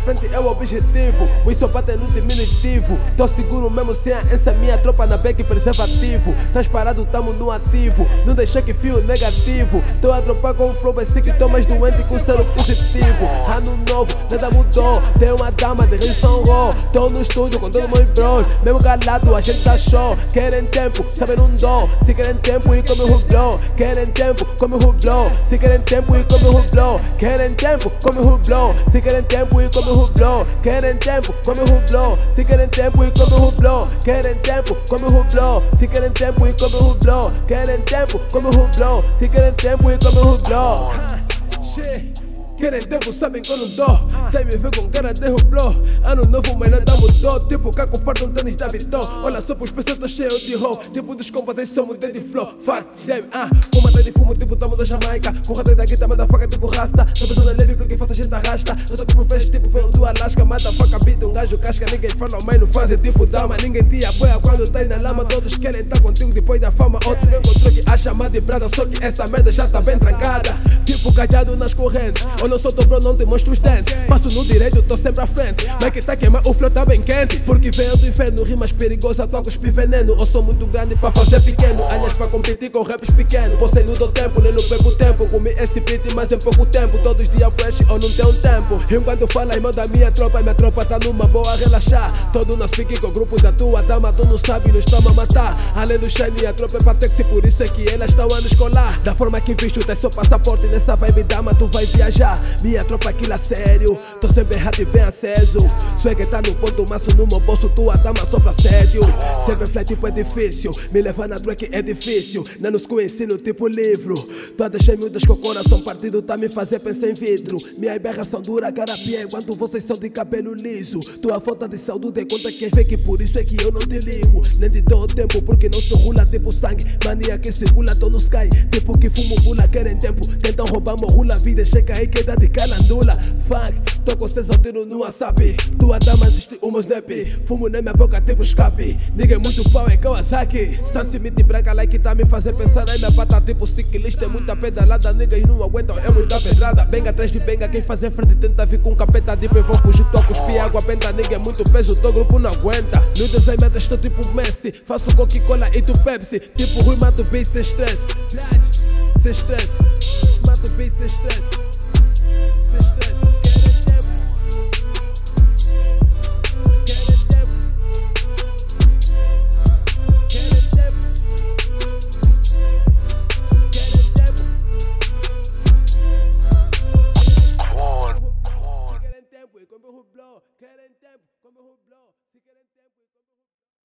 frente é o objetivo. O só batem no diminutivo. Tô seguro mesmo sem a essa minha tropa na beck preservativo. Tás parado, tamo no ativo. Não deixa que fio negativo. Tô a dropar com o flow, ser que tô mais doente com sero positivo. Ano novo, nada mudou. Tem uma dama de Rinston Raw. Tô no estúdio com todos meus bros. Mesmo calado, a gente tá show. Querem tempo, sabem não dou. Se querem tempo e come rublão. Querem tempo, come rublão. Se querem tempo e come rublão. Querem tempo, come rublão. Se querem tempo e come rublão. Querem tempo, come rublão. Se querem tempo e come rublão. Querem tempo, come rublão. Se querem tempo e come rublão. Querem tempo, come rublão. Se querem tempo e come rublão. Shit. Querem tempo, sabem não dou. Tem me ver com cara de rublô. Ano novo, mas nada mudou. Tipo, cá comparto um tênis da Viton. Olha só, pros pessoas tô cheio de roll. Tipo, dos compas, eles são de flow. Fuck, damn, ah. Fumata de fumo, tipo, tamo da Jamaica. Corrada da guita, manda faca, tipo, rasta. Tô pensando leve porque faça a gente arrasta. Eu sou tipo, fresh, tipo, veio do Alasca. Mata faca, beat, um gajo casca. Ninguém fala, mas não faz, tipo, dama. Ninguém te apoia quando tá na lama. Todos querem tá contigo depois da fama. Outros vem com truque, a chamada de brada. Só que essa merda já tá bem trancada. Tipo, callado nas correntes. Olha, eu sou teu bro, não te mostro os dentes. Passo no direito, tô sempre à frente. Mas que tá queimando, o flow tá bem quente. Porque veio do inferno, rimas perigosas, tô a veneno. Eu sou muito grande pra fazer pequeno. Aliás, pra competir com raps pequenos. Você não dou tempo, nem não perco tempo. Comi esse beat, mas em pouco tempo. Todos os dias fresh ou não tenho tempo. Enquanto fala, irmão da minha tropa, minha tropa tá numa boa relaxar. Todo nós pique com o grupo da tua dama, tu não sabe, nos estamos a matar. Além do shiny, a tropa é patex, por isso é que elas estão a nos colar. Da forma que visto, tem seu passaporte nessa vibe dama, tu vai viajar. Minha tropa aquilo a sério, tô sempre errado e bem aceso. Swag tá no ponto, maço no meu bolso, tua dama sofre assédio. Sempre flat tipo é difícil, me levar na track é difícil. Não nos ensino tipo livro. Todas as miúdas com o coração partido tá me fazer pensar em vidro. Minhas berras são duras, carapia, enquanto vocês são de cabelo liso. Tua falta de saúde é conta que é fake, por isso é que eu não te ligo. Nem te dou tempo, porque não sou rula tipo sangue. Mania que circula, tô no sky. Tipo que fumo bula, querem tempo. Tentam roubar meu rula, vida chega aí queda de calandula. Fuck, tô com seus tiro no WhatsApp. Tua dama assiste uma snap. Fumo na minha boca tipo escape. Ninguém muito pau é Kawasaki. Está se de branca like tá me fazer pensar aí minha pata tipo ciclista. É muita pedalada, niggas não aguentam, é muita pedrada. Benga atrás de benga, quem fazer frente tenta vir com capeta deep. Eu vou fugir, tô a cuspir água, penta, nigga é muito peso, teu grupo não aguenta. No desenho metas, estou tipo Messi. Faço Coca-Cola e tu Pepsi. Tipo Rui, mato beat sem stress. Sem stress. Mato beat sem stress. Sem stress. Querem